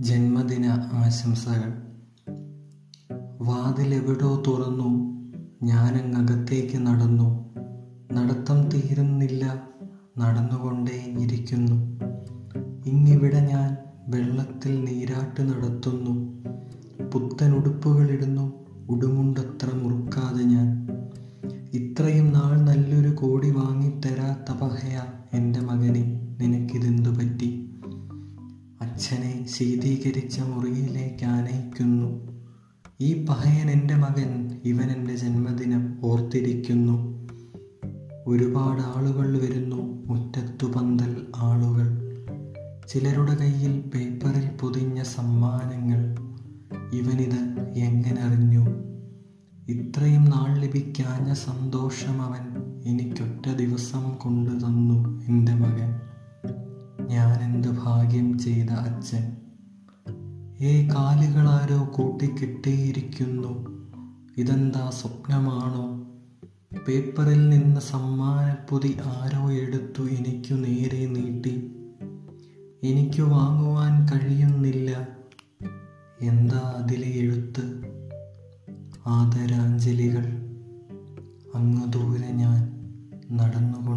ജന്മദിന ആശംസകൾ. വാതിലെവിടോ തുറന്നു ഞാനങ്ങകത്തേക്ക് നടന്നു. നടത്തം തീരുന്നില്ല നടന്നുകൊണ്ടേയിരിക്കുന്നു ഇങ്ങിവിടെ ഞാൻ വെള്ളത്തിൽ നീരാട്ട് നടത്തുന്നു. പുത്തൻ ഉടുപ്പുകളിടുന്നു ഉടുമുണ്ടത്ര മുറുക്കാതെ ഞാൻ. ഇത്രയും നാൾ നല്ലൊരു കോടി വാങ്ങിത്തരാത്ത പഹയ ശീതീകരിച്ച മുറിയിലേക്ക് ആനയിക്കുന്നു. ഈ പഹയൻ എന്റെ മകൻ ഇവൻ എന്റെ ജന്മദിനം ഓർത്തിരിക്കുന്നു. ഒരുപാട് ആളുകൾ വരുന്നു മുറ്റത്തു പന്തൽ ആളുകൾ. ചിലരുടെ കയ്യിൽ പേപ്പറിൽ പൊതിഞ്ഞ സമ്മാനങ്ങൾ. ഇവനിത് എങ്ങനെ അറിഞ്ഞു ഇത്രയും നാൾ ലഭിക്കാഞ്ഞ സന്തോഷം അവൻ എനിക്കൊറ്റ ദിവസം കൊണ്ടു തന്നു എന്റെ മകൻ. ഞാൻ എന്ത് ഭാഗ്യം ചെയ്ത അച്ഛൻ? ഏ കാലുകളാരോ കൂട്ടിക്കിട്ടിയിരിക്കുന്നു. ഇതെന്താ സ്വപ്നമാണോ? പേപ്പറിൽ നിന്ന് സമ്മാനപ്പൊതി ആരോ എടുത്തു എനിക്കു നേരെ നീട്ടി. എനിക്ക് വാങ്ങുവാൻ കഴിയുന്നില്ല. എന്താ അതിലെ എഴുത്ത്? ആദരാഞ്ജലികൾ. അങ്ങ് ദൂരെ ഞാൻ നടന്നുകൊണ്ടേയിരിക്കുന്നു